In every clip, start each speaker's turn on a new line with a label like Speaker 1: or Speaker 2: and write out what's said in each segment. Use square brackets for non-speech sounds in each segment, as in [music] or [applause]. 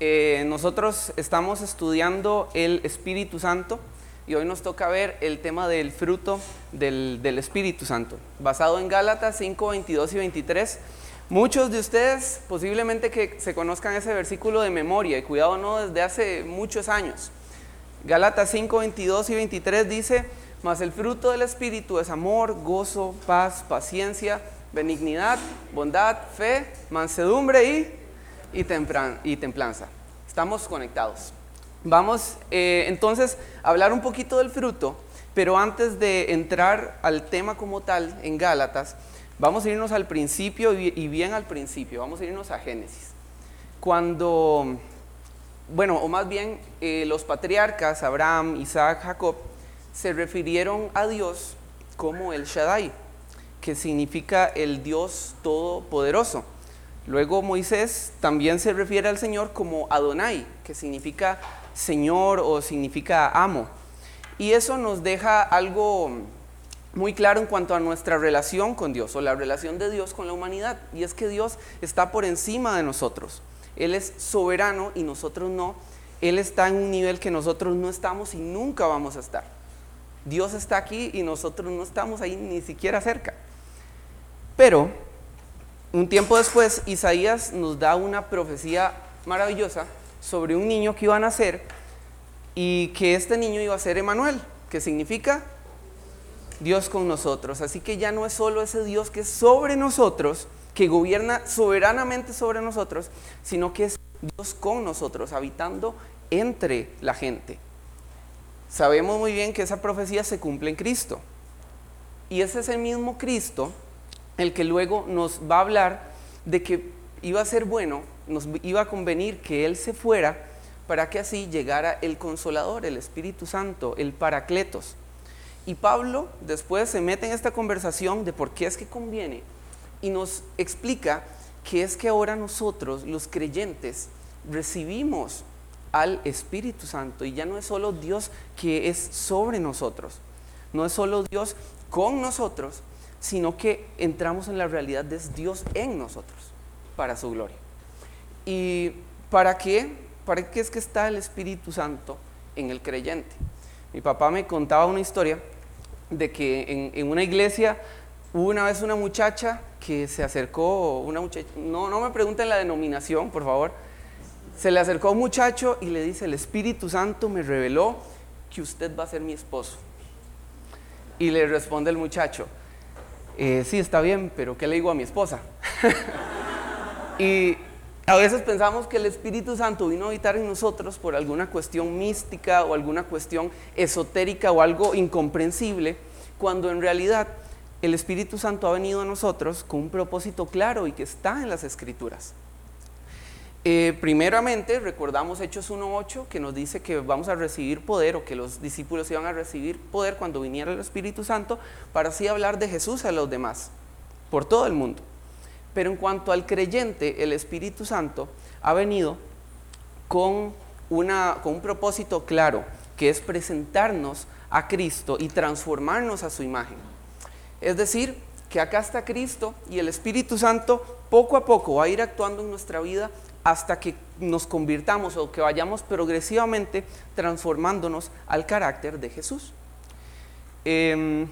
Speaker 1: Eh, nosotros estamos estudiando el Espíritu Santo y hoy nos toca ver el tema del fruto del, del Espíritu Santo, basado en Gálatas 5, 22 y 23. Muchos de ustedes posiblemente que se conozcan ese versículo de memoria y cuidado no desde hace muchos años. Gálatas 5, 22 y 23 dice, mas el fruto del Espíritu es amor, gozo, paz, paciencia, benignidad, bondad, fe, mansedumbre y, y, templanza. Estamos conectados. Vamos eh, entonces a hablar un poquito del fruto, pero antes de entrar al tema como tal en Gálatas, Vamos a irnos al principio y bien al principio, vamos a irnos a Génesis. Cuando, bueno, o más bien eh, los patriarcas, Abraham, Isaac, Jacob, se refirieron a Dios como el Shaddai, que significa el Dios Todopoderoso. Luego Moisés también se refiere al Señor como Adonai, que significa Señor o significa amo. Y eso nos deja algo muy claro en cuanto a nuestra relación con Dios o la relación de Dios con la humanidad. Y es que Dios está por encima de nosotros. Él es soberano y nosotros no. Él está en un nivel que nosotros no estamos y nunca vamos a estar. Dios está aquí y nosotros no estamos ahí ni siquiera cerca. Pero un tiempo después, Isaías nos da una profecía maravillosa sobre un niño que iba a nacer y que este niño iba a ser Emanuel, que significa Dios con nosotros. Así que ya no es solo ese Dios que es sobre nosotros, que gobierna soberanamente sobre nosotros, sino que es Dios con nosotros, habitando entre la gente. Sabemos muy bien que esa profecía se cumple en Cristo. Y es ese mismo Cristo el que luego nos va a hablar de que iba a ser bueno, nos iba a convenir que Él se fuera para que así llegara el consolador, el Espíritu Santo, el Paracletos. Y Pablo después se mete en esta conversación de por qué es que conviene y nos explica que es que ahora nosotros, los creyentes, recibimos al Espíritu Santo y ya no es solo Dios que es sobre nosotros, no es solo Dios con nosotros, sino que entramos en la realidad de Dios en nosotros, para su gloria. ¿Y para qué? ¿Para qué es que está el Espíritu Santo en el creyente? Mi papá me contaba una historia de que en, una iglesia hubo una vez una muchacha que se acercó, una muchacha, no, no me pregunten la denominación, por favor, se le acercó un muchacho y le dice, el Espíritu Santo me reveló que usted va a ser mi esposo. Y le responde el muchacho, eh, sí, está bien, pero ¿qué le digo a mi esposa? [laughs] y a veces pensamos que el Espíritu Santo vino a habitar en nosotros por alguna cuestión mística o alguna cuestión esotérica o algo incomprensible, cuando en realidad el Espíritu Santo ha venido a nosotros con un propósito claro y que está en las Escrituras. Eh, primeramente, recordamos Hechos 1.8 que nos dice que vamos a recibir poder o que los discípulos iban a recibir poder cuando viniera el Espíritu Santo para así hablar de Jesús a los demás, por todo el mundo. Pero en cuanto al creyente, el Espíritu Santo ha venido con, una, con un propósito claro, que es presentarnos a Cristo y transformarnos a su imagen. Es decir, que acá está Cristo y el Espíritu Santo poco a poco va a ir actuando en nuestra vida hasta que nos convirtamos o que vayamos progresivamente transformándonos al carácter de Jesús. Em,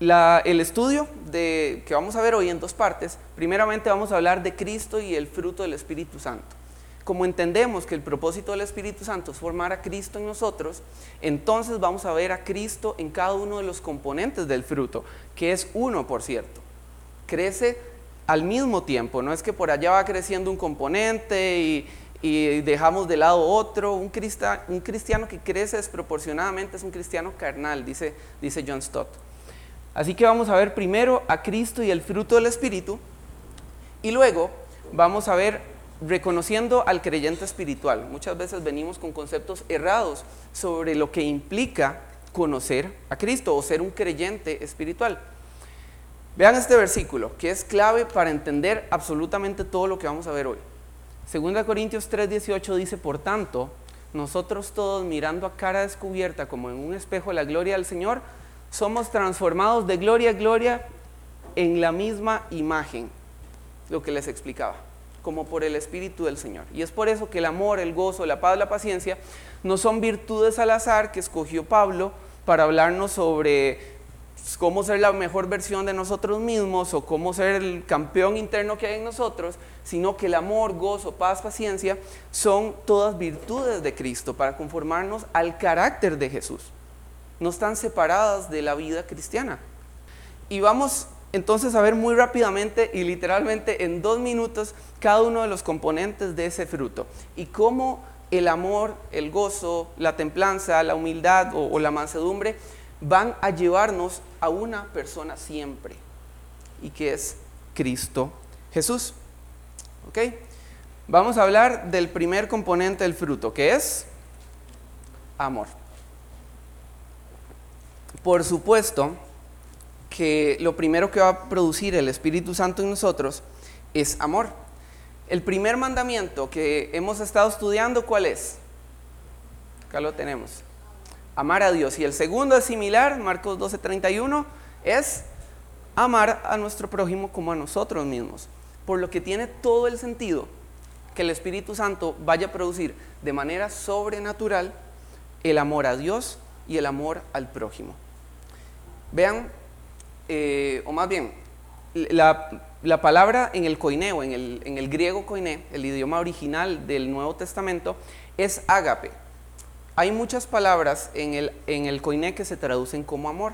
Speaker 1: el estudio de, que vamos a ver hoy en dos partes, primeramente vamos a hablar de Cristo y el fruto del Espíritu Santo. Como entendemos que el propósito del Espíritu Santo es formar a Cristo en nosotros, entonces vamos a ver a Cristo en cada uno de los componentes del fruto, que es uno, por cierto. Crece al mismo tiempo, no es que por allá va creciendo un componente y, dejamos de lado otro. Un, cristiano que crece desproporcionadamente es un cristiano carnal, dice, dice John Stott. Así que vamos a ver primero a Cristo y el fruto del Espíritu y luego vamos a ver reconociendo al creyente espiritual. Muchas veces venimos con conceptos errados sobre lo que implica conocer a Cristo o ser un creyente espiritual. Vean este versículo, que es clave para entender absolutamente todo lo que vamos a ver hoy. 2 Corintios 3:18 dice, por tanto, nosotros todos mirando a cara descubierta como en un espejo la gloria del Señor, somos transformados de gloria a gloria en la misma imagen, lo que les explicaba. como por el Espíritu del Señor. Y es por eso que el amor, el gozo, la paz, la paciencia no son virtudes al azar que escogió Pablo para hablarnos sobre cómo ser la mejor versión de nosotros mismos o cómo ser el campeón interno que hay en nosotros, sino que el amor, gozo, paz, paciencia son todas virtudes de Cristo para conformarnos al carácter de Jesús. No están separadas de la vida cristiana. Y vamos entonces a ver muy rápidamente y literalmente en dos minutos cada uno de los componentes de ese fruto y cómo el amor, el gozo, la templanza, la humildad o, la mansedumbre van a llevarnos a una persona siempre y que es Cristo Jesús. ¿Ok? Vamos a hablar del primer componente del fruto, que es amor. Por supuesto que lo primero que va a producir el Espíritu Santo en nosotros es amor. El primer mandamiento que hemos estado estudiando, ¿cuál es? Acá lo tenemos. Amar a Dios. Y el segundo es similar, Marcos 12:31, es amar a nuestro prójimo como a nosotros mismos. Por lo que tiene todo el sentido que el Espíritu Santo vaya a producir de manera sobrenatural el amor a Dios y el amor al prójimo. Vean, eh, o más bien, la, palabra en el coineo, en el, en el griego coine, el idioma original del Nuevo Testamento, es ágape. Hay muchas palabras en el, en el coiné que se traducen como amor,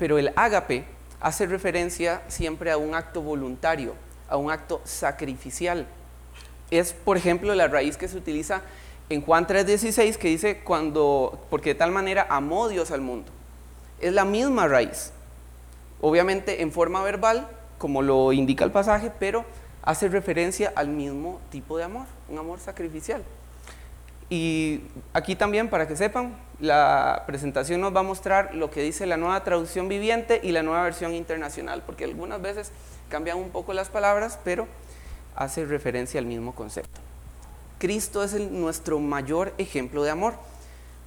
Speaker 1: pero el ágape hace referencia siempre a un acto voluntario, a un acto sacrificial. Es, por ejemplo, la raíz que se utiliza en Juan 3:16 que dice cuando, porque de tal manera amó Dios al mundo. Es la misma raíz. Obviamente en forma verbal, como lo indica el pasaje, pero hace referencia al mismo tipo de amor, un amor sacrificial. Y aquí también, para que sepan, la presentación nos va a mostrar lo que dice la nueva traducción viviente y la nueva versión internacional, porque algunas veces cambian un poco las palabras, pero hace referencia al mismo concepto. Cristo es nuestro mayor ejemplo de amor.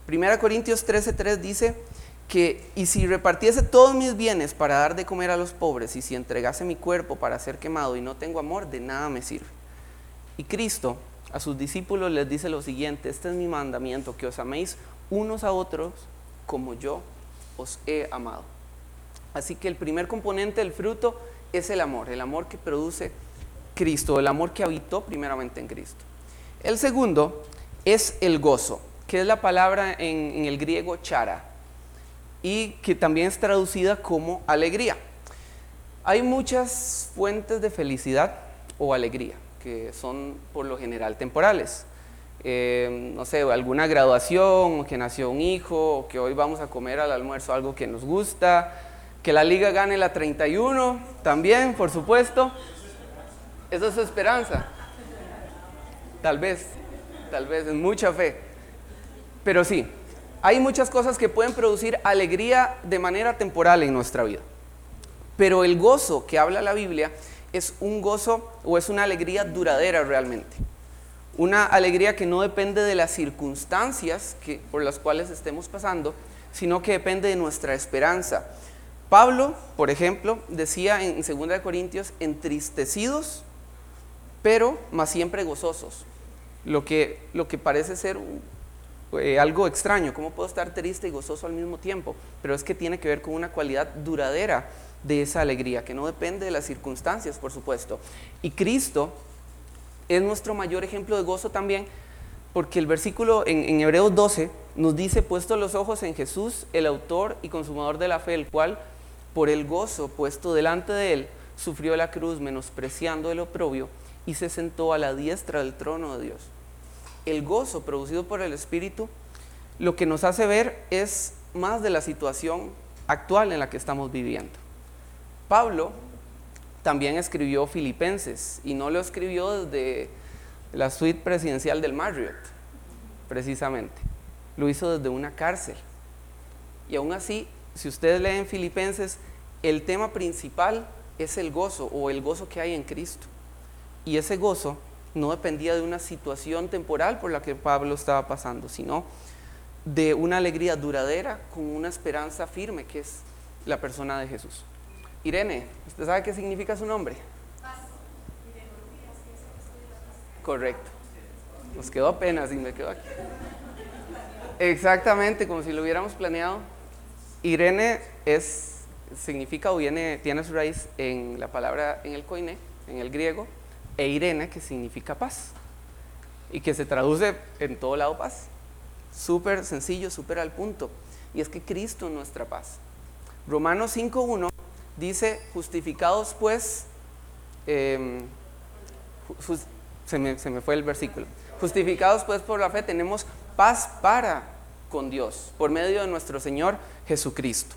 Speaker 1: Primera Corintios 13:3 dice, que, y si repartiese todos mis bienes para dar de comer a los pobres, y si entregase mi cuerpo para ser quemado y no tengo amor, de nada me sirve. Y Cristo a sus discípulos les dice lo siguiente, este es mi mandamiento, que os améis unos a otros como yo os he amado. Así que el primer componente del fruto es el amor, el amor que produce Cristo, el amor que habitó primeramente en Cristo. El segundo es el gozo, que es la palabra en, en el griego chara y que también es traducida como alegría. Hay muchas fuentes de felicidad o alegría que son por lo general temporales. Eh, no sé, alguna graduación, que nació un hijo, que hoy vamos a comer al almuerzo algo que nos gusta, que la liga gane la 31, también, por supuesto. Esa es esperanza. Tal vez, tal vez, es mucha fe. Pero sí, hay muchas cosas que pueden producir alegría de manera temporal en nuestra vida. Pero el gozo que habla la Biblia es un gozo o es una alegría duradera realmente. Una alegría que no depende de las circunstancias que, por las cuales estemos pasando, sino que depende de nuestra esperanza. Pablo, por ejemplo, decía en 2 Corintios, entristecidos, pero más siempre gozosos. Lo que, lo que parece ser eh, algo extraño, ¿cómo puedo estar triste y gozoso al mismo tiempo? Pero es que tiene que ver con una cualidad duradera de esa alegría, que no depende de las circunstancias, por supuesto. Y Cristo es nuestro mayor ejemplo de gozo también, porque el versículo en, en Hebreos 12 nos dice, puesto los ojos en Jesús, el autor y consumador de la fe, el cual, por el gozo puesto delante de él, sufrió la cruz, menospreciando el oprobio, y se sentó a la diestra del trono de Dios el gozo producido por el Espíritu, lo que nos hace ver es más de la situación actual en la que estamos viviendo. Pablo también escribió Filipenses y no lo escribió desde la suite presidencial del Marriott, precisamente. Lo hizo desde una cárcel. Y aún así, si ustedes leen Filipenses, el tema principal es el gozo o el gozo que hay en Cristo. Y ese gozo no dependía de una situación temporal por la que Pablo estaba pasando, sino de una alegría duradera con una esperanza firme que es la persona de Jesús. Irene, ¿usted sabe qué significa su nombre? Correcto. Nos quedó apenas y me quedo aquí. Exactamente, como si lo hubiéramos planeado. Irene es, significa o viene, tiene su raíz en la palabra en el coine, en el griego, e Irene, que significa paz. Y que se traduce en todo lado paz. Súper sencillo, súper al punto. Y es que Cristo es nuestra paz. Romanos 5.1 dice, justificados pues, em, se, me, se me fue el versículo, justificados pues por la fe tenemos paz para con Dios, por medio de nuestro Señor Jesucristo.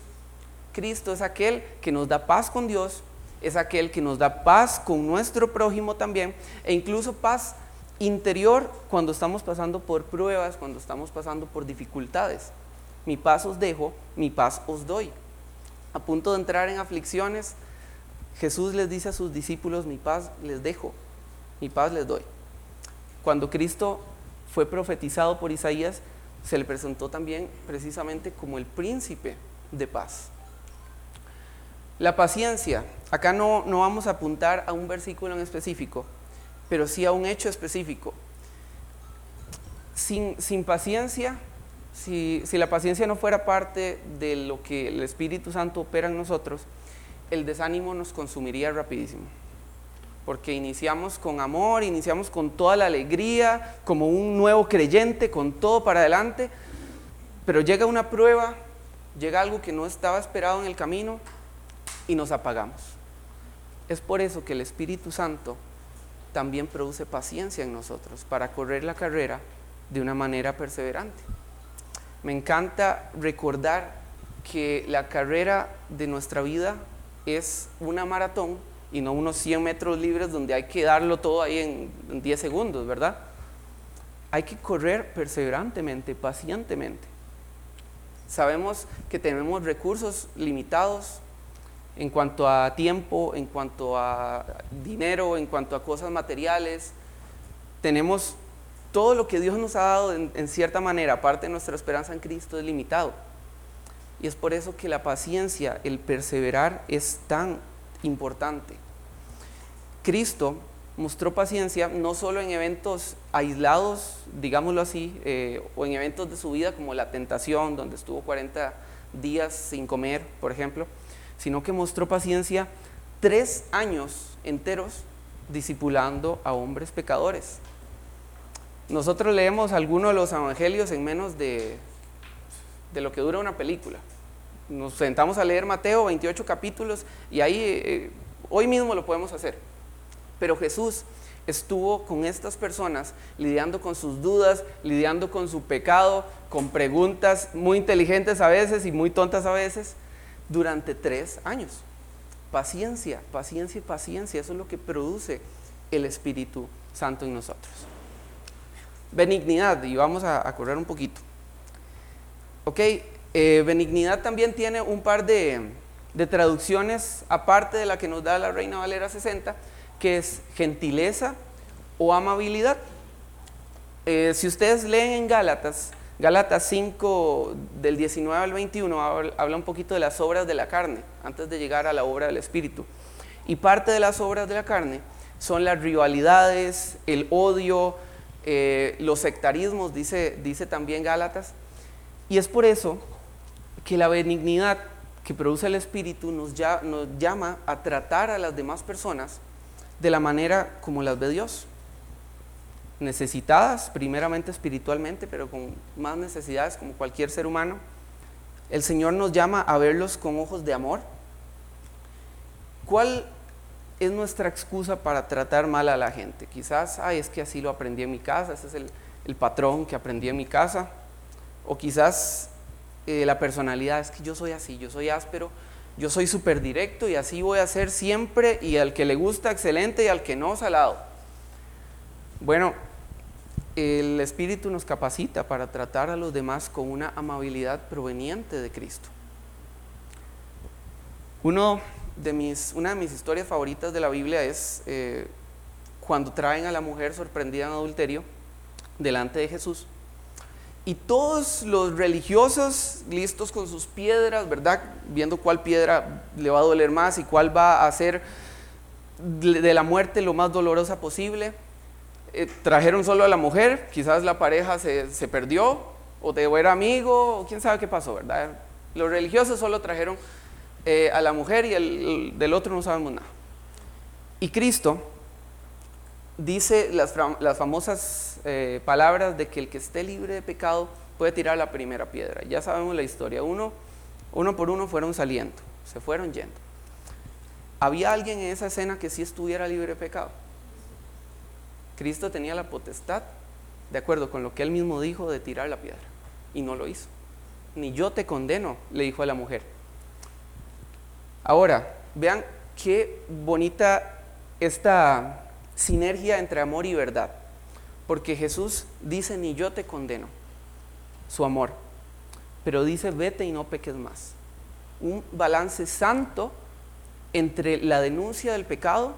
Speaker 1: Cristo es aquel que nos da paz con Dios, es aquel que nos da paz con nuestro prójimo también, e incluso paz interior cuando estamos pasando por pruebas, cuando estamos pasando por dificultades. Mi paz os dejo, mi paz os doy. A punto de entrar en aflicciones, Jesús les dice a sus discípulos, mi paz les dejo, mi paz les doy. Cuando Cristo fue profetizado por Isaías, se le presentó también precisamente como el príncipe de paz. La paciencia, acá no, no vamos a apuntar a un versículo en específico, pero sí a un hecho específico. Sin, sin paciencia, si, la paciencia no fuera parte de lo que el Espíritu Santo opera en nosotros, el desánimo nos consumiría rapidísimo. Porque iniciamos con amor, iniciamos con toda la alegría, como un nuevo creyente, con todo para adelante, pero llega una prueba, llega algo que no estaba esperado en el camino y nos apagamos. Es por eso que el Espíritu Santo también produce paciencia en nosotros para correr la carrera de una manera perseverante. Me encanta recordar que la carrera de nuestra vida es una maratón y no unos 100 metros libres donde hay que darlo todo ahí en, 10 segundos, ¿verdad? Hay que correr perseverantemente, pacientemente. Sabemos que tenemos recursos limitados, en cuanto a tiempo, en cuanto a dinero, en cuanto a cosas materiales. Tenemos todo lo que Dios nos ha dado en, cierta manera, aparte de nuestra esperanza en Cristo, es limitado. Y es por eso que la paciencia, el perseverar es tan importante. Cristo mostró paciencia no solo en eventos aislados, digámoslo así, eh, o en eventos de su vida como la tentación, donde estuvo 40 días sin comer, por ejemplo, sino que mostró paciencia tres años enteros discipulando a hombres pecadores. Nosotros leemos algunos de los evangelios en menos de, de lo que dura una película. Nos sentamos a leer Mateo 28 capítulos y ahí eh, hoy mismo lo podemos hacer. Pero Jesús estuvo con estas personas lidiando con sus dudas, lidiando con su pecado, con preguntas muy inteligentes a veces y muy tontas a veces, durante tres años. Paciencia, paciencia y paciencia, eso es lo que produce el Espíritu Santo en nosotros. Benignidad, y vamos a, correr un poquito. Ok, eh, benignidad también tiene un par de, de traducciones, aparte de la que nos da la Reina Valera 60, que es gentileza o amabilidad. Eh, si ustedes leen en Gálatas, Gálatas 5, del 19 al 21, habla un poquito de las obras de la carne, antes de llegar a la obra del Espíritu. Y parte de las obras de la carne son las rivalidades, el odio, eh, los sectarismos, dice, dice también Gálatas. Y es por eso que la benignidad que produce el Espíritu nos, ya, nos llama a tratar a las demás personas de la manera como las ve Dios necesitadas, primeramente espiritualmente, pero con más necesidades como cualquier ser humano. El Señor nos llama a verlos con ojos de amor. ¿Cuál es nuestra excusa para tratar mal a la gente? Quizás, ay, es que así lo aprendí en mi casa, ese es el, patrón que aprendí en mi casa. O quizás eh, la personalidad, es que yo soy así, yo soy áspero, yo soy súper directo y así voy a ser siempre y al que le gusta, excelente y al que no, salado. Bueno, el Espíritu nos capacita para tratar a los demás con una amabilidad proveniente de Cristo. Uno de mis, una de mis historias favoritas de la Biblia es eh, cuando traen a la mujer sorprendida en adulterio delante de Jesús. Y todos los religiosos listos con sus piedras, ¿verdad? Viendo cuál piedra le va a doler más y cuál va a hacer de la muerte lo más dolorosa posible eh, trajeron solo a la mujer, quizás la pareja se, perdió, o de era amigo, o quién sabe qué pasó, ¿verdad? Los religiosos solo trajeron eh, a la mujer y el, del otro no sabemos nada. Y Cristo dice las, las famosas eh, palabras de que el que esté libre de pecado puede tirar la primera piedra. Ya sabemos la historia. Uno, uno por uno fueron saliendo, se fueron yendo. ¿Había alguien en esa escena que sí estuviera libre de pecado? Cristo tenía la potestad, de acuerdo con lo que él mismo dijo, de tirar la piedra. Y no lo hizo. Ni yo te condeno, le dijo a la mujer. Ahora, vean qué bonita esta sinergia entre amor y verdad. Porque Jesús dice, ni yo te condeno, su amor. Pero dice, vete y no peques más. Un balance santo entre la denuncia del pecado,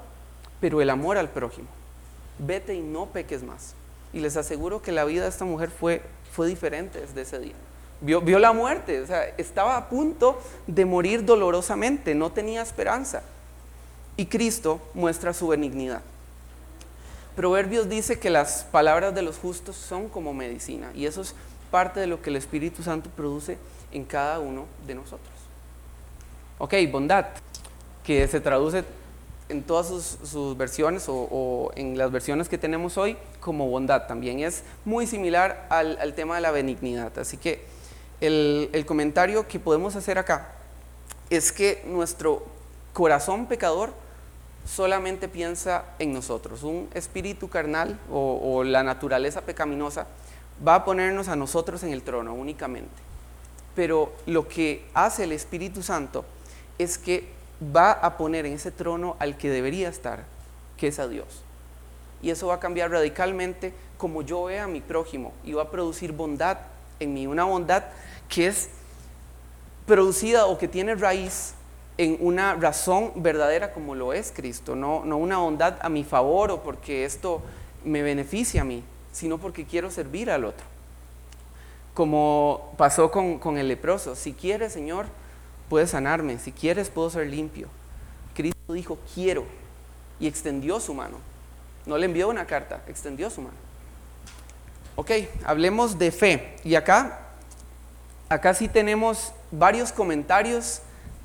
Speaker 1: pero el amor al prójimo. Vete y no peques más. Y les aseguro que la vida de esta mujer fue, fue diferente desde ese día. Vio, la muerte, o sea, estaba a punto de morir dolorosamente, no tenía esperanza. Y Cristo muestra su benignidad. Proverbios dice que las palabras de los justos son como medicina y eso es parte de lo que el Espíritu Santo produce en cada uno de nosotros. Ok, bondad, que se traduce en todas sus, versiones o, en las versiones que tenemos hoy como bondad también. Es muy similar al, tema de la benignidad. Así que el, comentario que podemos hacer acá es que nuestro corazón pecador solamente piensa en nosotros. Un espíritu carnal o, la naturaleza pecaminosa va a ponernos a nosotros en el trono únicamente. Pero lo que hace el Espíritu Santo es que va a poner en ese trono al que debería estar, que es a Dios. Y eso va a cambiar radicalmente como yo vea a mi prójimo y va a producir bondad en mí, una bondad que es producida o que tiene raíz en una razón verdadera como lo es Cristo, no, no una bondad a mi favor o porque esto me beneficia a mí, sino porque quiero servir al otro. Como pasó con, con el leproso, si quieres Señor, puedes sanarme, si quieres puedo ser limpio. Cristo dijo, quiero, y extendió su mano. No le envió una carta, extendió su mano. Ok, hablemos de fe. Y acá, acá sí tenemos varios comentarios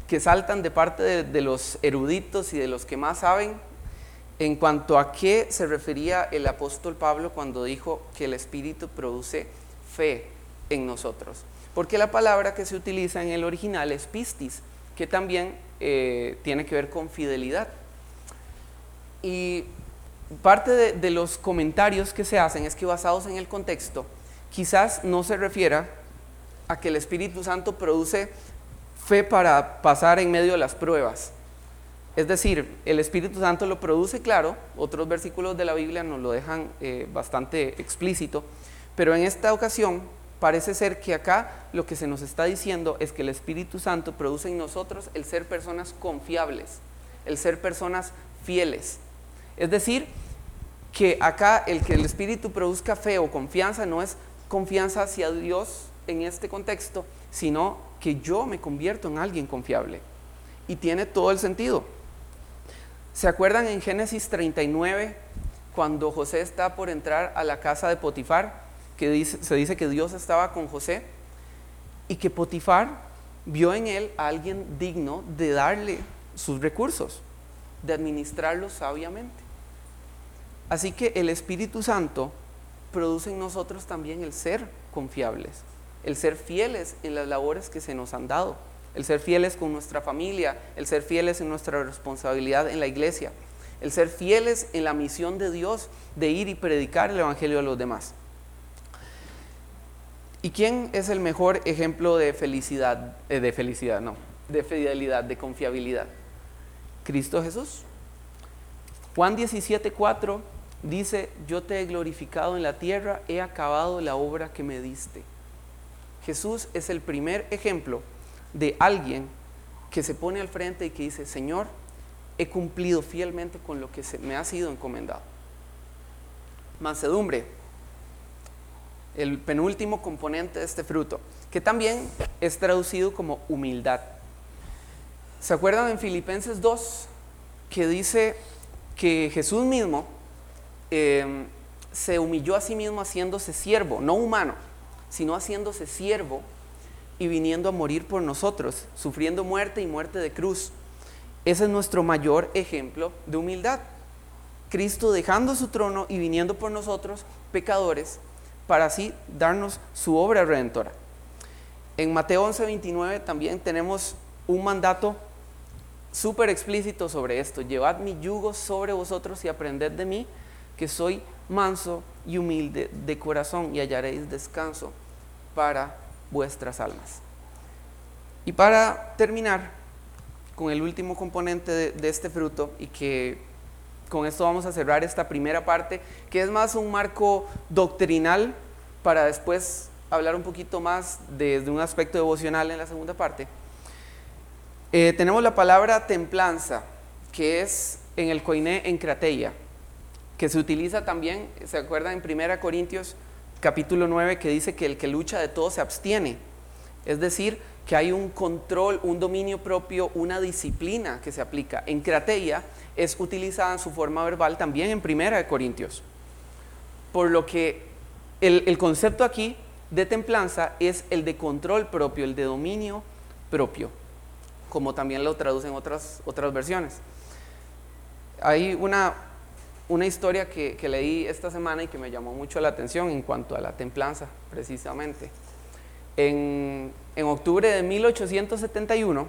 Speaker 1: que saltan de parte de, los eruditos y de los que más saben en cuanto a qué se refería el apóstol Pablo cuando dijo que el Espíritu produce fe en nosotros. Porque la palabra que se utiliza en el original es pistis, que también eh, tiene que ver con fidelidad. Y parte de, los comentarios que se hacen es que basados en el contexto, quizás no se refiera a que el Espíritu Santo produce fe para pasar en medio de las pruebas. Es decir, el Espíritu Santo lo produce, claro, otros versículos de la Biblia nos lo dejan eh, bastante explícito, pero en esta ocasión parece ser que acá lo que se nos está diciendo es que el Espíritu Santo produce en nosotros el ser personas confiables, el ser personas fieles. Es decir, que acá el que el Espíritu produzca fe o confianza no es confianza hacia Dios en este contexto, sino que yo me convierto en alguien confiable. Y tiene todo el sentido. ¿Se acuerdan en Génesis 39, cuando José está por entrar a la casa de Potifar, que se dice que Dios estaba con José y que Potifar vio en él a alguien digno de darle sus recursos, de administrarlos sabiamente? Así que el Espíritu Santo produce en nosotros también el ser confiables el ser fieles en las labores que se nos han dado, el ser fieles con nuestra familia, el ser fieles en nuestra responsabilidad en la iglesia, el ser fieles en la misión de Dios de ir y predicar el Evangelio a los demás. ¿Y quién es el mejor ejemplo de felicidad, eh, de felicidad, no, de fidelidad, de confiabilidad? Cristo Jesús. Juan 17, 4 dice, yo te he glorificado en la tierra, he acabado la obra que me diste. Jesús es el primer ejemplo de alguien que se pone al frente y que dice, Señor, he cumplido fielmente con lo que me ha sido encomendado. Mansedumbre, el penúltimo componente de este fruto, que también es traducido como humildad. ¿Se acuerdan en Filipenses 2 que dice que Jesús mismo eh, se humilló a sí mismo haciéndose siervo, no humano, sino haciéndose siervo y viniendo a morir por nosotros, sufriendo muerte y muerte de cruz. Ese es nuestro mayor ejemplo de humildad. Cristo dejando su trono y viniendo por nosotros, pecadores, para así darnos su obra redentora. En Mateo 11:29 también tenemos un mandato súper explícito sobre esto. Llevad mi yugo sobre vosotros y aprended de mí, que soy manso y humilde de corazón, y hallaréis descanso para vuestras almas. Y para terminar con el último componente de, de este fruto, y que con esto vamos a cerrar esta primera parte, que es más un marco doctrinal para después hablar un poquito más desde un aspecto devocional en la segunda parte. Eh, tenemos la palabra templanza, que es en el coiné en crateia, que se utiliza también, ¿se acuerdan en 1 Corintios capítulo 9 que dice que el que lucha de todo se abstiene? Es decir, que hay un control, un dominio propio, una disciplina que se aplica. En crateia es utilizada en su forma verbal también en Primera de Corintios. Por lo que el, concepto aquí de templanza es el de control propio, el de dominio propio, como también lo traducen otras, otras versiones. Hay una, una historia que, leí esta semana y que me llamó mucho la atención en cuanto a la templanza, precisamente. En, en octubre de 1871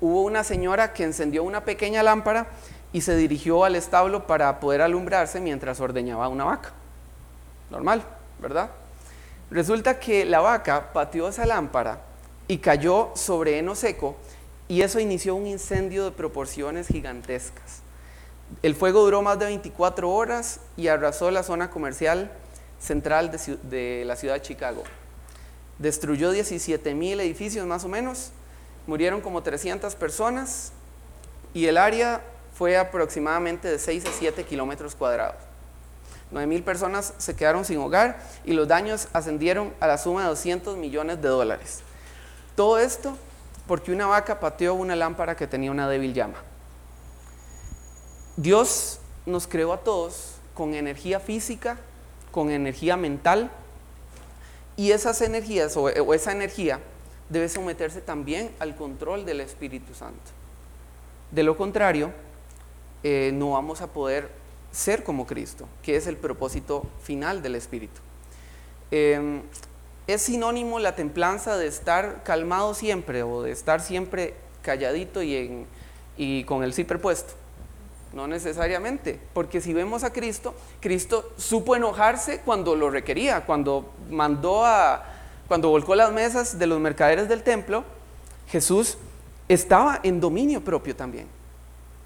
Speaker 1: hubo una señora que encendió una pequeña lámpara y se dirigió al establo para poder alumbrarse mientras ordeñaba una vaca. Normal, ¿verdad? Resulta que la vaca pateó esa lámpara y cayó sobre heno seco y eso inició un incendio de proporciones gigantescas. El fuego duró más de 24 horas y arrasó la zona comercial central de, la ciudad de Chicago. Destruyó 17 mil edificios más o menos, murieron como 300 personas y el área fue aproximadamente de 6 a 7 kilómetros cuadrados. 9 mil personas se quedaron sin hogar y los daños ascendieron a la suma de 200 millones de dólares. Todo esto porque una vaca pateó una lámpara que tenía una débil llama. Dios nos creó a todos con energía física, con energía mental, y esas energías o, esa energía debe someterse también al control del Espíritu Santo. De lo contrario, eh, no vamos a poder ser como Cristo, que es el propósito final del Espíritu. Em, es sinónimo la templanza de estar calmado siempre o de estar siempre calladito y, y con el zipper puesto. No necesariamente, porque si vemos a Cristo, Cristo supo enojarse cuando lo requería, cuando mandó a, cuando volcó las mesas de los mercaderes del templo, Jesús estaba en dominio propio también.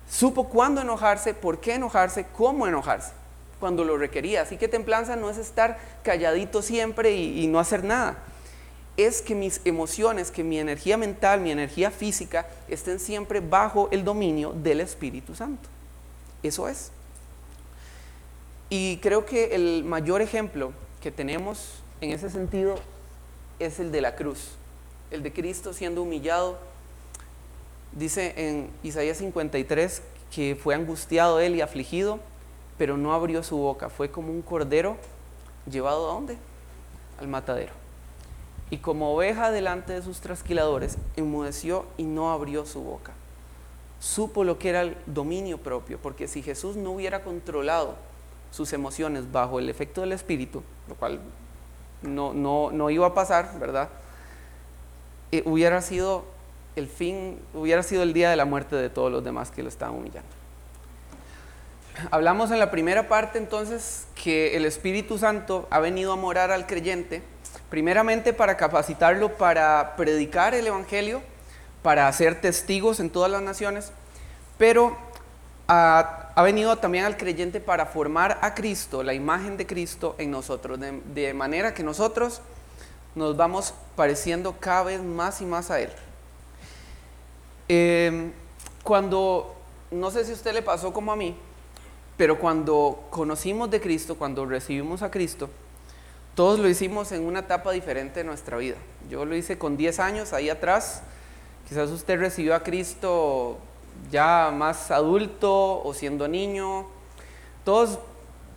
Speaker 1: Supo cuándo enojarse, por qué enojarse, cómo enojarse, cuando lo requería. Así que templanza no es estar calladito siempre y, no hacer nada. Es que mis emociones, que mi energía mental, mi energía física estén siempre bajo el dominio del Espíritu Santo. Eso es. Y creo que el mayor ejemplo que tenemos en ese sentido es el de la cruz, el de Cristo siendo humillado Dice en Isaías 53 que fue angustiado él y afligido, pero no abrió su boca. Fue como un cordero llevado a dónde? Al matadero. Y como oveja delante de sus trasquiladores, enmudeció y no abrió su boca. Supo lo que era el dominio propio, porque si Jesús no hubiera controlado sus emociones bajo el efecto del Espíritu, lo cual no, no, iba a pasar, ¿verdad? Eh, hubiera sido el fin hubiera sido el día de la muerte de todos los demás que lo estaban humillando. Hablamos en la primera parte entonces que el Espíritu Santo ha venido a morar al creyente, primeramente para capacitarlo para predicar el Evangelio, para ser testigos en todas las naciones, pero ha, venido también al creyente para formar a Cristo, la imagen de Cristo en nosotros, de manera que nosotros nos vamos pareciendo cada vez más y más a Él. Em, cuando, no sé si a usted le pasó como a mí, pero cuando conocimos de Cristo, cuando recibimos a Cristo, todos lo hicimos en una etapa diferente de nuestra vida. Yo lo hice con 10 años ahí atrás. Quizás usted recibió a Cristo ya más adulto o siendo niño. Todos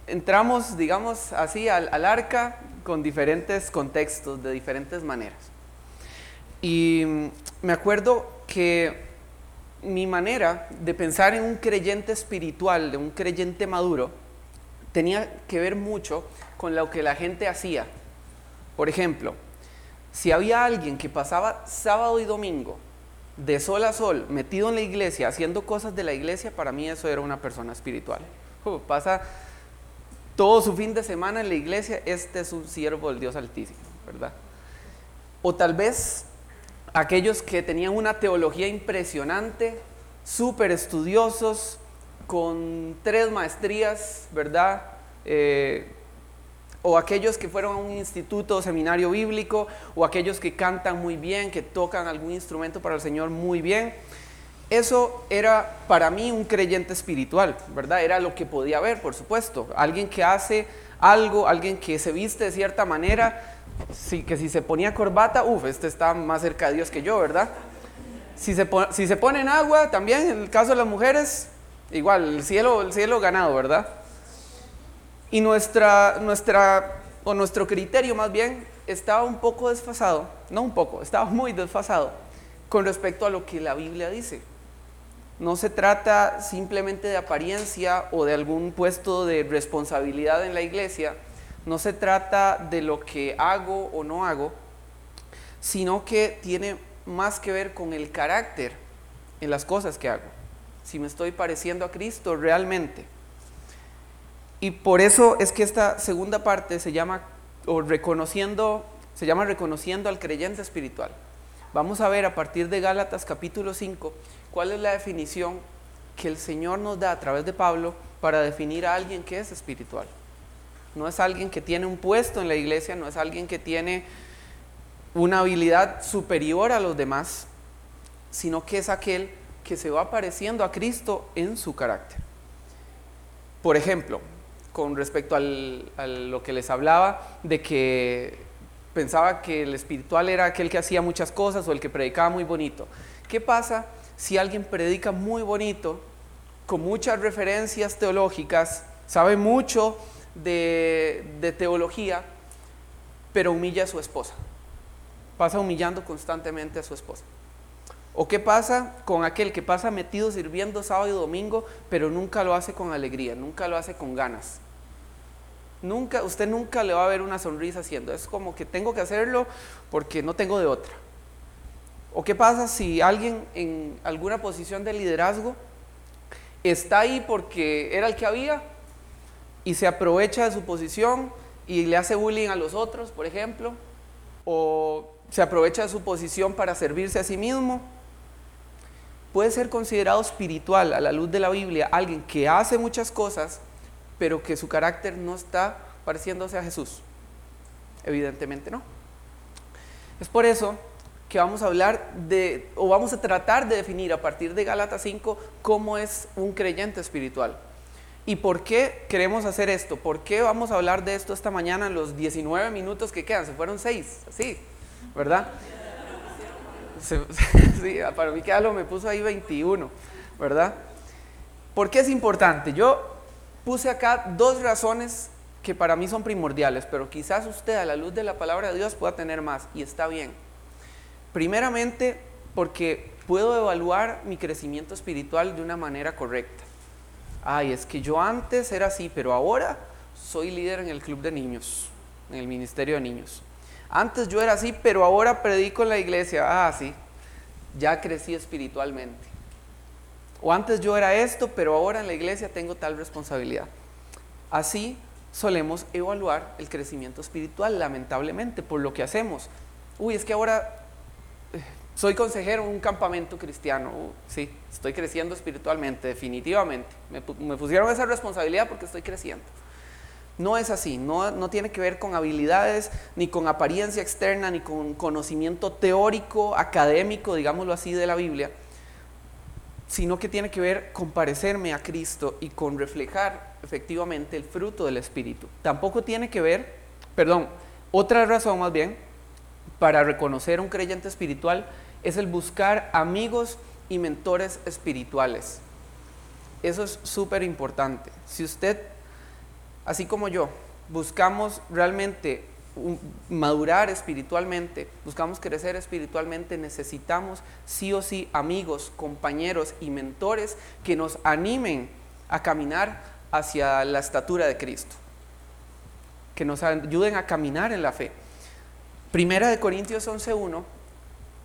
Speaker 1: entramos, digamos así, al, al arca con diferentes contextos, de diferentes maneras. Y me acuerdo que mi manera de pensar en un creyente espiritual, de un creyente maduro, tenía que ver mucho con lo que la gente hacía. Por ejemplo, si había alguien que pasaba sábado y domingo de sol a sol metido en la iglesia, haciendo cosas de la iglesia, para mí eso era una persona espiritual. Pasa todo su fin de semana en la iglesia, este es un siervo del Dios Altísimo, ¿verdad? O tal vez aquellos que tenían una teología impresionante, súper estudiosos, con tres maestrías, ¿verdad? Eh, o aquellos que fueron a un instituto o seminario bíblico, o aquellos que cantan muy bien, que tocan algún instrumento para el Señor muy bien. Eso era para mí un creyente espiritual, ¿verdad? Era lo que podía ver, por supuesto. Alguien que hace algo, alguien que se viste de cierta manera, Sí, que si se ponía corbata, uff, este está más cerca de Dios que yo, ¿verdad? Si se, si se pone agua, también, en el caso de las mujeres, igual, el cielo, el cielo ganado, ¿verdad? Y nuestra, nuestra, o nuestro criterio más bien, estaba un poco desfasado, no un poco, estaba muy desfasado con respecto a lo que la Biblia dice. No se trata simplemente de apariencia o de algún puesto de responsabilidad en la iglesia, no se trata de lo que hago o no hago, sino que tiene más que ver con el carácter en las cosas que hago. Si me estoy pareciendo a Cristo realmente. Y por eso es que esta segunda parte se llama o reconociendo se llama reconociendo al creyente espiritual. Vamos a ver a partir de Gálatas capítulo 5 cuál es la definición que el Señor nos da a través de Pablo para definir a alguien que es espiritual. No es alguien que tiene un puesto en la iglesia, no es alguien que tiene una habilidad superior a los demás, sino que es aquel que se va pareciendo a Cristo en su carácter. Por ejemplo, con respecto a lo que les hablaba de que pensaba que el espiritual era aquel que hacía muchas cosas o el que predicaba muy bonito. ¿Qué pasa si alguien predica muy bonito, con muchas referencias teológicas, sabe mucho de, teología, pero humilla a su esposa. Pasa humillando constantemente a su esposa. ¿O qué pasa con aquel que pasa metido sirviendo sábado y domingo, pero nunca lo hace con alegría, nunca lo hace con ganas? Nunca, usted nunca le va a ver una sonrisa haciendo. Es como que tengo que hacerlo porque no tengo de otra. ¿O qué pasa si alguien en alguna posición de liderazgo está ahí porque era el que había, y se aprovecha de su posición y le hace bullying a los otros, por ejemplo, o se aprovecha de su posición para servirse a sí mismo, puede ser considerado espiritual a la luz de la Biblia alguien que hace muchas cosas, pero que su carácter no está pareciéndose a Jesús. Evidentemente no. Es por eso que vamos a hablar de, o vamos a tratar de definir a partir de Gálatas 5 cómo es un creyente espiritual. ¿Y por qué queremos hacer esto? ¿Por qué vamos a hablar de esto esta mañana en los 19 minutos que quedan? Se fueron 6, así, ¿verdad? [laughs] sí, para mí que me puso ahí 21, ¿verdad? ¿Por qué es importante? Yo puse acá dos razones que para mí son primordiales, pero quizás usted a la luz de la palabra de Dios pueda tener más, y está bien. Primeramente, porque puedo evaluar mi crecimiento espiritual de una manera correcta ay, es que yo antes era así, pero ahora soy líder en el club de niños, en el ministerio de niños. Antes yo era así, pero ahora predico en la iglesia. Ah, sí, ya crecí espiritualmente. O antes yo era esto, pero ahora en la iglesia tengo tal responsabilidad. Así solemos evaluar el crecimiento espiritual, lamentablemente, por lo que hacemos. Uy, es que ahora soy consejero en un campamento cristiano. Sí, estoy creciendo espiritualmente, definitivamente. Me, pusieron esa responsabilidad porque estoy creciendo. No es así, no, no, tiene que ver con habilidades, ni con apariencia externa, ni con conocimiento teórico, académico, digámoslo así, de la Biblia, sino que tiene que ver con parecerme a Cristo y con reflejar efectivamente el fruto del Espíritu. Tampoco tiene que ver, perdón, otra razón más bien, para reconocer un creyente espiritual es el buscar amigos y mentores espirituales. Eso es súper importante. Si usted así como yo, buscamos realmente madurar espiritualmente, buscamos crecer espiritualmente, necesitamos sí o sí amigos, compañeros y mentores que nos animen a caminar hacia la estatura de Cristo, que nos ayuden a caminar en la fe. Primera de Corintios 11.1,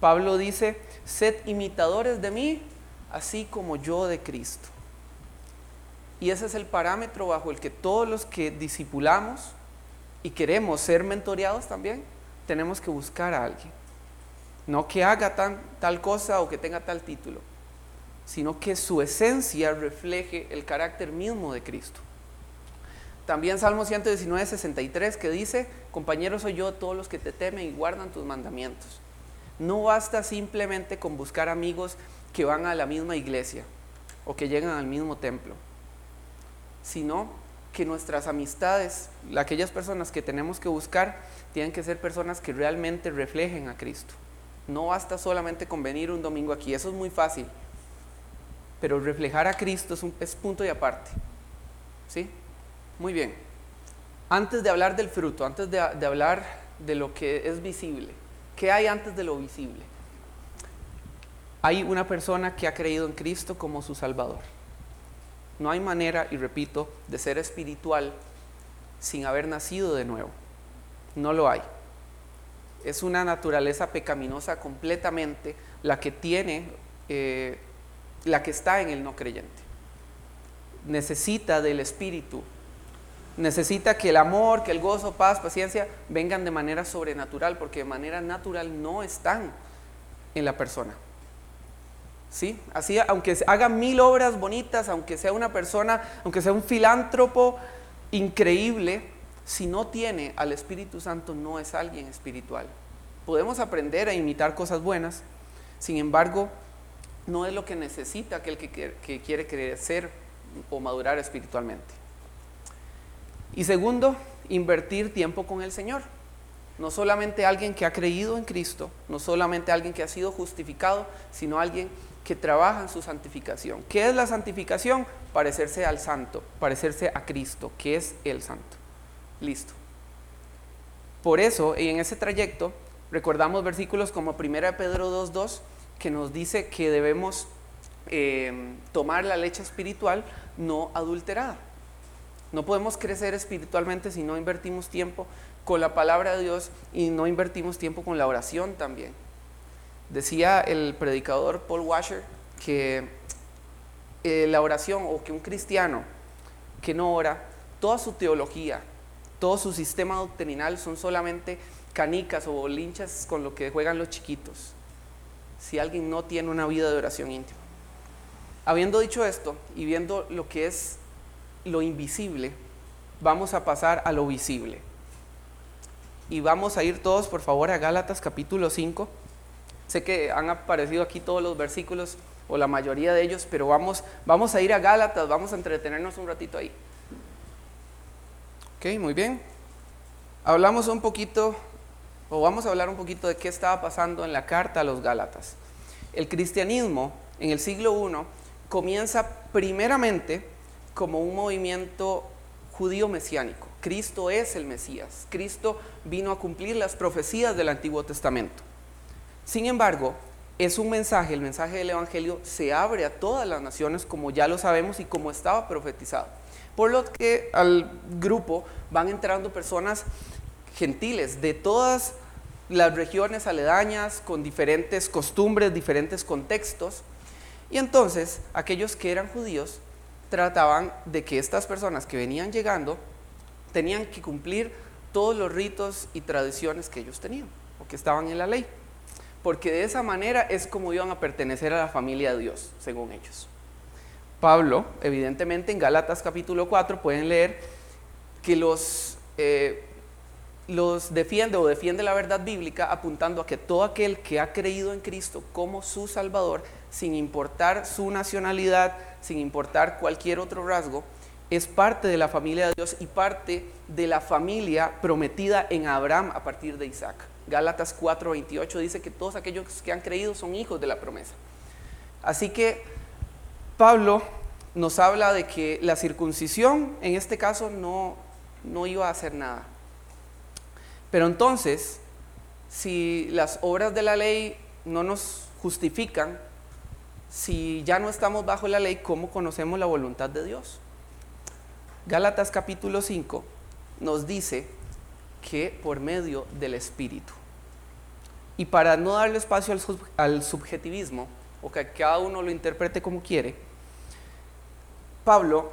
Speaker 1: Pablo dice, sed imitadores de mí, así como yo de Cristo. Y ese es el parámetro bajo el que todos los que discipulamos, y queremos ser mentoreados también, tenemos que buscar a alguien. No que haga tal cosa o que tenga tal título, sino que su esencia refleje el carácter mismo de Cristo. También Salmo 119, 63 que dice, compañeros soy yo todos los que te temen y guardan tus mandamientos. No basta simplemente con buscar amigos que van a la misma iglesia o que llegan al mismo templo, sino que nuestras amistades, aquellas personas que tenemos que buscar, tienen que ser personas que realmente reflejen a Cristo. No basta solamente con venir un domingo aquí, eso es muy fácil, pero reflejar a Cristo es, un, punto y aparte. ¿Sí? Muy bien. Antes de hablar del fruto, antes de, de hablar de lo que es visible, ¿qué hay antes de lo visible? Hay una persona que ha creído en Cristo como su Salvador. No hay manera, y repito, de ser espiritual sin haber nacido de nuevo. No lo hay. Es una naturaleza pecaminosa completamente la que tiene, eh, la que está en el no creyente. Necesita del Espíritu. Necesita que el amor, que el gozo, paz, paciencia vengan de manera sobrenatural, porque de manera natural no están en la persona. ¿Sí? Así, aunque haga mil obras bonitas, aunque sea una persona, aunque sea un filántropo increíble, si no tiene al Espíritu Santo no es alguien espiritual. Podemos aprender a imitar cosas buenas, sin embargo, no es lo que necesita aquel que, quiere crecer o madurar espiritualmente. Y segundo, invertir tiempo con el Señor. No solamente alguien que ha creído en Cristo, no solamente alguien que ha sido justificado, sino alguien que trabaja en su santificación. ¿Qué es la santificación? Parecerse al santo, parecerse a Cristo, que es el santo. Listo. Por eso, en ese trayecto, recordamos versículos como 1 Pedro 2.2, que nos dice que debemos eh, tomar la leche espiritual no adulterada. No podemos crecer espiritualmente si no invertimos tiempo con la palabra de Dios y no invertimos tiempo con la oración también. Decía el predicador Paul Washer que eh, la oración o que un cristiano que no ora, toda su teología, todo su sistema doctrinal son solamente canicas o bolinchas con lo que juegan los chiquitos. Si alguien no tiene una vida de oración íntima. Habiendo dicho esto y viendo lo que es lo invisible, vamos a pasar a lo visible. Y vamos a ir todos, por favor, a Gálatas capítulo 5. Sé que han aparecido aquí todos los versículos o la mayoría de ellos, pero vamos, vamos a ir a Gálatas, vamos a entretenernos un ratito ahí. Ok, muy bien. Hablamos un poquito, o vamos a hablar un poquito de qué estaba pasando en la carta a los Gálatas. El cristianismo en el siglo I comienza primeramente como un movimiento judío mesiánico. Cristo es el Mesías. Cristo vino a cumplir las profecías del Antiguo Testamento. Sin embargo, es un mensaje, el mensaje del Evangelio se abre a todas las naciones como ya lo sabemos y como estaba profetizado. Por lo que al grupo van entrando personas gentiles de todas las regiones aledañas, con diferentes costumbres, diferentes contextos. Y entonces aquellos que eran judíos trataban de que estas personas que venían llegando tenían que cumplir todos los ritos y tradiciones que ellos tenían o que estaban en la ley porque de esa manera es como iban a pertenecer a la familia de Dios, según ellos. Pablo, evidentemente en Gálatas capítulo 4 pueden leer que los, eh, los defiende o defiende la verdad bíblica apuntando a que todo aquel que ha creído en Cristo como su Salvador, sin importar su nacionalidad, sin importar cualquier otro rasgo, es parte de la familia de Dios y parte de la familia prometida en Abraham a partir de Isaac. Gálatas 4:28 dice que todos aquellos que han creído son hijos de la promesa. Así que Pablo nos habla de que la circuncisión en este caso no, no iba a hacer nada. Pero entonces, si las obras de la ley no nos justifican, si ya no estamos bajo la ley, ¿cómo conocemos la voluntad de Dios? Gálatas capítulo 5 nos dice que por medio del Espíritu. Y para no darle espacio al, subjetivismo, o que cada uno lo interprete como quiere, Pablo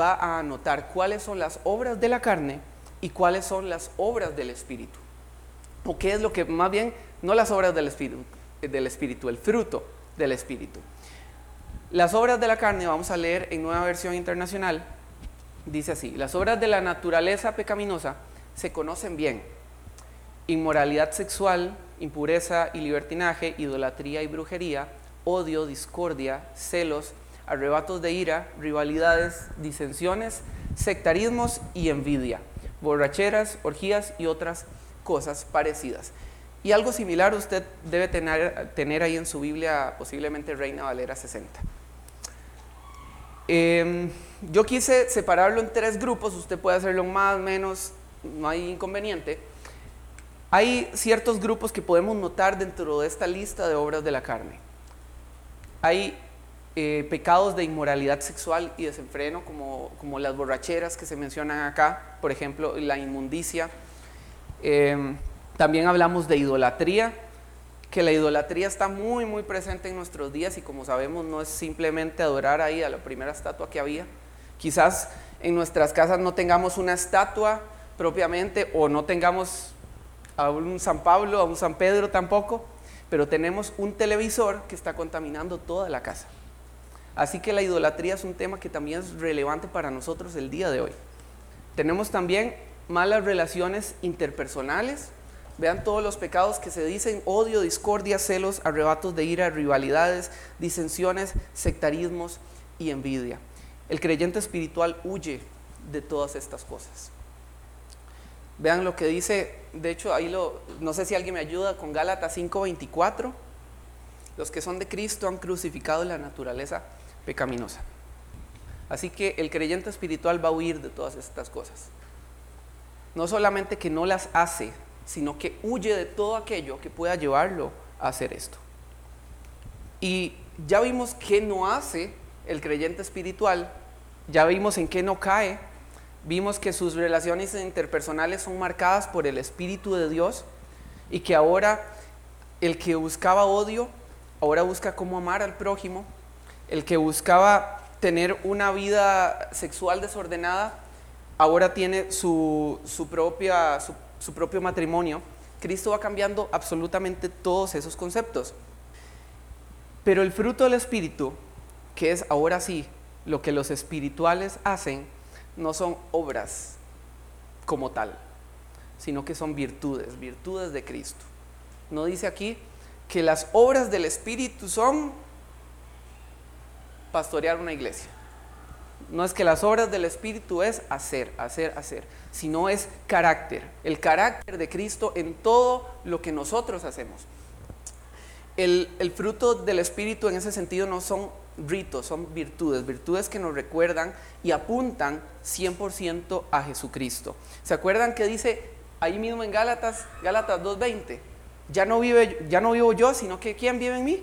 Speaker 1: va a anotar cuáles son las obras de la carne y cuáles son las obras del Espíritu. O qué es lo que, más bien, no las obras del Espíritu, del Espíritu, el fruto del Espíritu. Las obras de la carne, vamos a leer en nueva versión internacional, dice así, las obras de la naturaleza pecaminosa se conocen bien. Inmoralidad sexual, impureza y libertinaje, idolatría y brujería, odio, discordia, celos, arrebatos de ira, rivalidades, disensiones, sectarismos y envidia, borracheras, orgías y otras cosas parecidas. Y algo similar usted debe tener, ahí en su Biblia, posiblemente Reina Valera 60. Em, yo quise separarlo en tres grupos, usted puede hacerlo más, menos, no hay inconveniente. Hay ciertos grupos que podemos notar dentro de esta lista de obras de la carne. Hay eh, pecados de inmoralidad sexual y desenfreno, como, como, las borracheras que se mencionan acá, por ejemplo, la inmundicia. Em, también hablamos de idolatría, que la idolatría está muy, muy presente en nuestros días y como sabemos no es simplemente adorar ahí a la primera estatua que había. Quizás en nuestras casas no tengamos una estatua propiamente o no tengamos a un San Pablo, a un San Pedro tampoco, pero tenemos un televisor que está contaminando toda la casa. Así que la idolatría es un tema que también es relevante para nosotros el día de hoy. Tenemos también malas relaciones interpersonales, Vean todos los pecados que se dicen, odio, discordia, celos, arrebatos de ira, rivalidades, disensiones, sectarismos y envidia. El creyente espiritual huye de todas estas cosas. Vean lo que dice, de hecho ahí lo, no sé si alguien me ayuda con Gálatas 5:24. Los que son de Cristo han crucificado la naturaleza pecaminosa. Así que el creyente espiritual va a huir de todas estas cosas. No solamente que no las hace, sino que huye de todo aquello que pueda llevarlo a hacer esto. Y ya vimos qué no hace el creyente espiritual, ya vimos en qué no cae, vimos que sus relaciones interpersonales son marcadas por el Espíritu de Dios y que ahora el que buscaba odio, ahora busca cómo amar al prójimo, el que buscaba tener una vida sexual desordenada, ahora tiene su, propia, su propio matrimonio, Cristo va cambiando absolutamente todos esos conceptos. Pero el fruto del Espíritu, que es ahora sí lo que los espirituales hacen, no son obras como tal, sino que son virtudes, virtudes de Cristo. No dice aquí que las obras del Espíritu son pastorear una iglesia. No es que las obras del Espíritu es hacer, hacer, hacer, sino es carácter, el carácter de Cristo en todo lo que nosotros hacemos. El, fruto del Espíritu en ese sentido no son ritos, son virtudes, virtudes que nos recuerdan y apuntan 100% a Jesucristo. ¿Se acuerdan que dice ahí mismo en Gálatas, Gálatas 2.20? Ya no, vive, ya no vivo yo, sino que ¿quién vive en mí?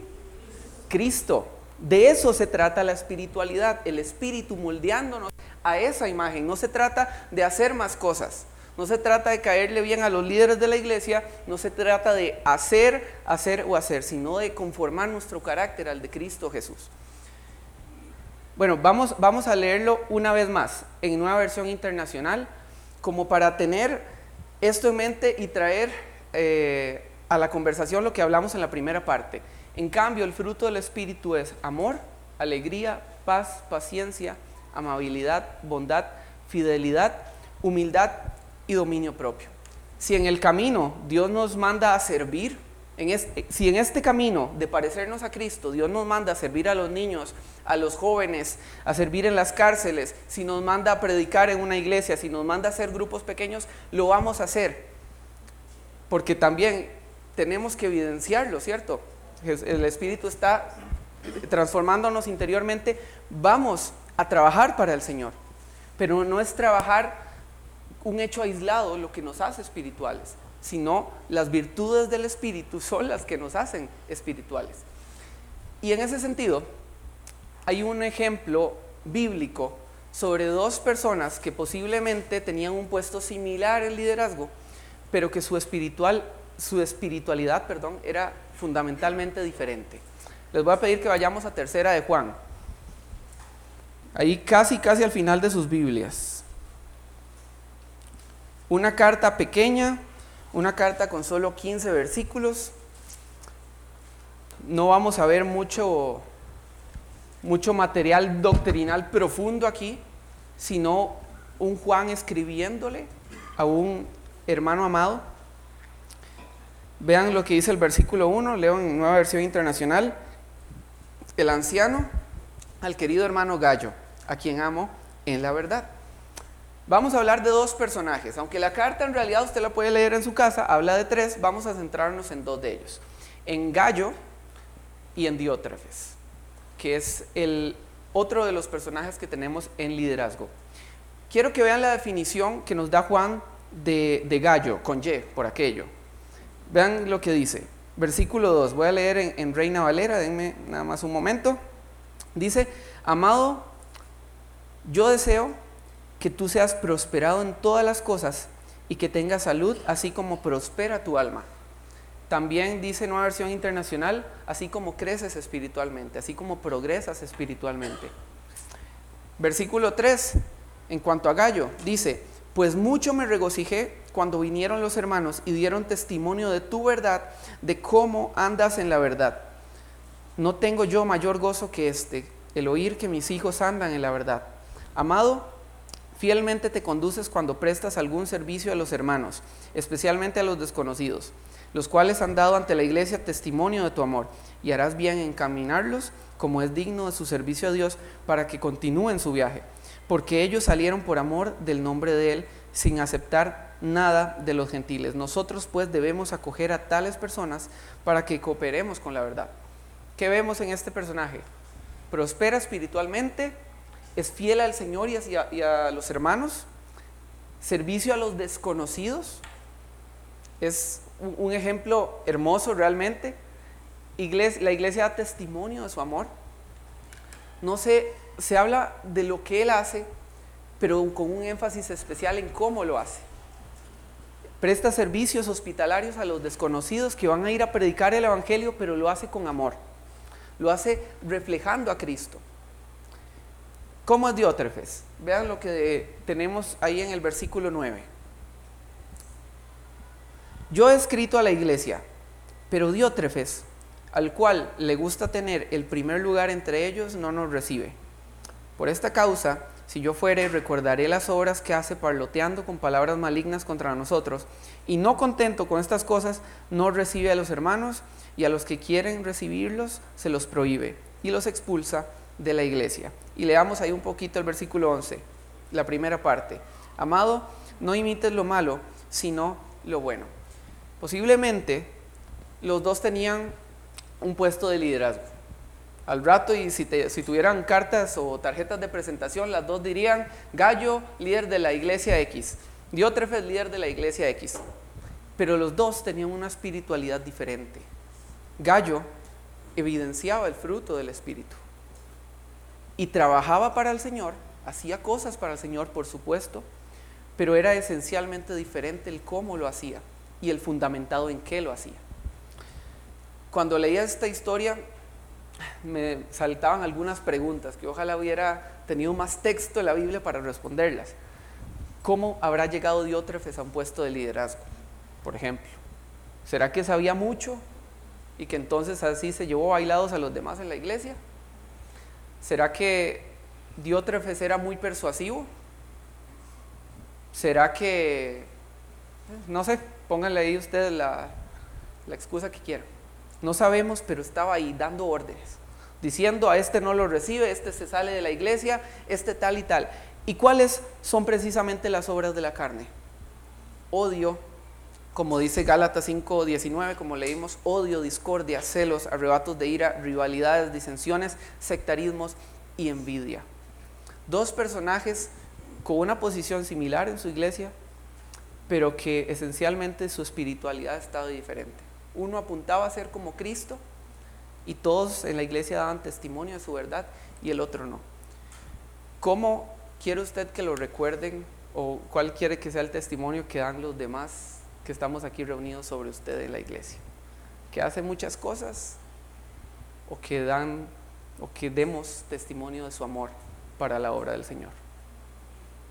Speaker 1: Cristo. De eso se trata la espiritualidad, el espíritu moldeándonos a esa imagen. No se trata de hacer más cosas, no se trata de caerle bien a los líderes de la iglesia, no se trata de hacer, hacer o hacer, sino de conformar nuestro carácter al de Cristo Jesús. Bueno, vamos, a leerlo una vez más en nueva versión internacional, como para tener esto en mente y traer eh, a la conversación lo que hablamos en la primera parte. En cambio, el fruto del Espíritu es amor, alegría, paz, paciencia, amabilidad, bondad, fidelidad, humildad y dominio propio. Si en el camino Dios nos manda a servir, si en este camino de parecernos a Cristo Dios nos manda a servir a los niños, a los jóvenes, a servir en las cárceles, si nos manda a predicar en una iglesia, si nos manda a hacer grupos pequeños, lo vamos a hacer. Porque también tenemos que evidenciarlo, ¿cierto? el Espíritu está transformándonos interiormente, vamos a trabajar para el Señor. Pero no es trabajar un hecho aislado lo que nos hace espirituales, sino las virtudes del Espíritu son las que nos hacen espirituales. Y en ese sentido, hay un ejemplo bíblico sobre dos personas que posiblemente tenían un puesto similar en liderazgo, pero que su, espiritual, su espiritualidad perdón, era fundamentalmente diferente. Les voy a pedir que vayamos a tercera de Juan. Ahí casi, casi al final de sus Biblias. Una carta pequeña, una carta con solo 15 versículos. No vamos a ver mucho, mucho material doctrinal profundo aquí, sino un Juan escribiéndole a un hermano amado. Vean lo que dice el versículo 1, leo en nueva versión internacional. El anciano al querido hermano Gallo, a quien amo en la verdad. Vamos a hablar de dos personajes, aunque la carta en realidad usted la puede leer en su casa, habla de tres, vamos a centrarnos en dos de ellos, en Gallo y en Diótrefes, que es el otro de los personajes que tenemos en liderazgo. Quiero que vean la definición que nos da Juan de, Gallo, con Y, por aquello. Vean lo que dice, versículo 2, voy a leer en, en Reina Valera, denme nada más un momento. Dice, amado, yo deseo que tú seas prosperado en todas las cosas y que tengas salud, así como prospera tu alma. También dice Nueva Versión Internacional, así como creces espiritualmente, así como progresas espiritualmente. Versículo 3, en cuanto a Gallo, dice, pues mucho me regocijé cuando vinieron los hermanos y dieron testimonio de tu verdad, de cómo andas en la verdad. No tengo yo mayor gozo que este, el oír que mis hijos andan en la verdad. Amado, fielmente te conduces cuando prestas algún servicio a los hermanos, especialmente a los desconocidos, los cuales han dado ante la iglesia testimonio de tu amor, y harás bien en encaminarlos como es digno de su servicio a Dios para que continúen su viaje, porque ellos salieron por amor del nombre de Él sin aceptar nada de los gentiles. Nosotros pues debemos acoger a tales personas para que cooperemos con la verdad. ¿Qué vemos en este personaje? Prospera espiritualmente, es fiel al Señor y a, los hermanos, servicio a los desconocidos, es un, ejemplo hermoso realmente. la iglesia da testimonio de su amor. No se, se habla de lo que Él hace, pero con un énfasis especial en cómo lo hace. Presta servicios hospitalarios a los desconocidos que van a ir a predicar el Evangelio, pero lo hace con amor. Lo hace reflejando a Cristo. ¿Cómo es Diótrefes? Vean lo que tenemos ahí en el versículo 9. Yo he escrito a la iglesia, pero Diótrefes, al cual le gusta tener el primer lugar entre ellos, no nos recibe. Por esta causa, si yo fuere, recordaré las obras que hace parloteando con palabras malignas contra nosotros, y no contento con estas cosas, no recibe a los hermanos, y a los que quieren recibirlos se los prohíbe, y los expulsa de la iglesia. Y leamos ahí un poquito el versículo 11, la primera parte. Amado, no imites lo malo, sino lo bueno. Posiblemente los dos tenían un puesto de liderazgo. Al rato, y si, tuvieran cartas o tarjetas de presentación, las dos dirían, Gallo, líder de la iglesia X, Diótrefes, líder de la iglesia X. Pero los dos tenían una espiritualidad diferente. Gallo evidenciaba el fruto del Espíritu y trabajaba para el Señor, hacía cosas para el Señor, por supuesto, pero era esencialmente diferente el cómo lo hacía y el fundamentado en qué lo hacía. Cuando leía esta historia, me saltaban algunas preguntas que ojalá hubiera tenido más texto en la Biblia para responderlas. ¿Cómo habrá llegado Diótrefes a un puesto de liderazgo, por ejemplo? ¿Será que sabía mucho y que entonces así se llevó bailados a los demás en la iglesia? ¿Será que Diótrefes era muy persuasivo? ¿Será que, no sé, pónganle ahí ustedes la, la excusa que quieran? No sabemos, pero estaba ahí dando órdenes, diciendo a este no lo recibe, este se sale de la iglesia, este tal y tal. ¿Y cuáles son precisamente las obras de la carne? Odio, como dice Gálatas 5:19, como leímos, odio, discordia, celos, arrebatos de ira, rivalidades, disensiones, sectarismos y envidia. Dos personajes con una posición similar en su iglesia, pero que esencialmente su espiritualidad estaba diferente. Uno apuntaba a ser como Cristo y todos en la iglesia daban testimonio de su verdad y el otro no. ¿Cómo quiere usted que lo recuerden o cuál quiere que sea el testimonio que dan los demás que estamos aquí reunidos sobre usted en la iglesia? ¿Que hace muchas cosas o que dan o que demos testimonio de su amor para la obra del Señor?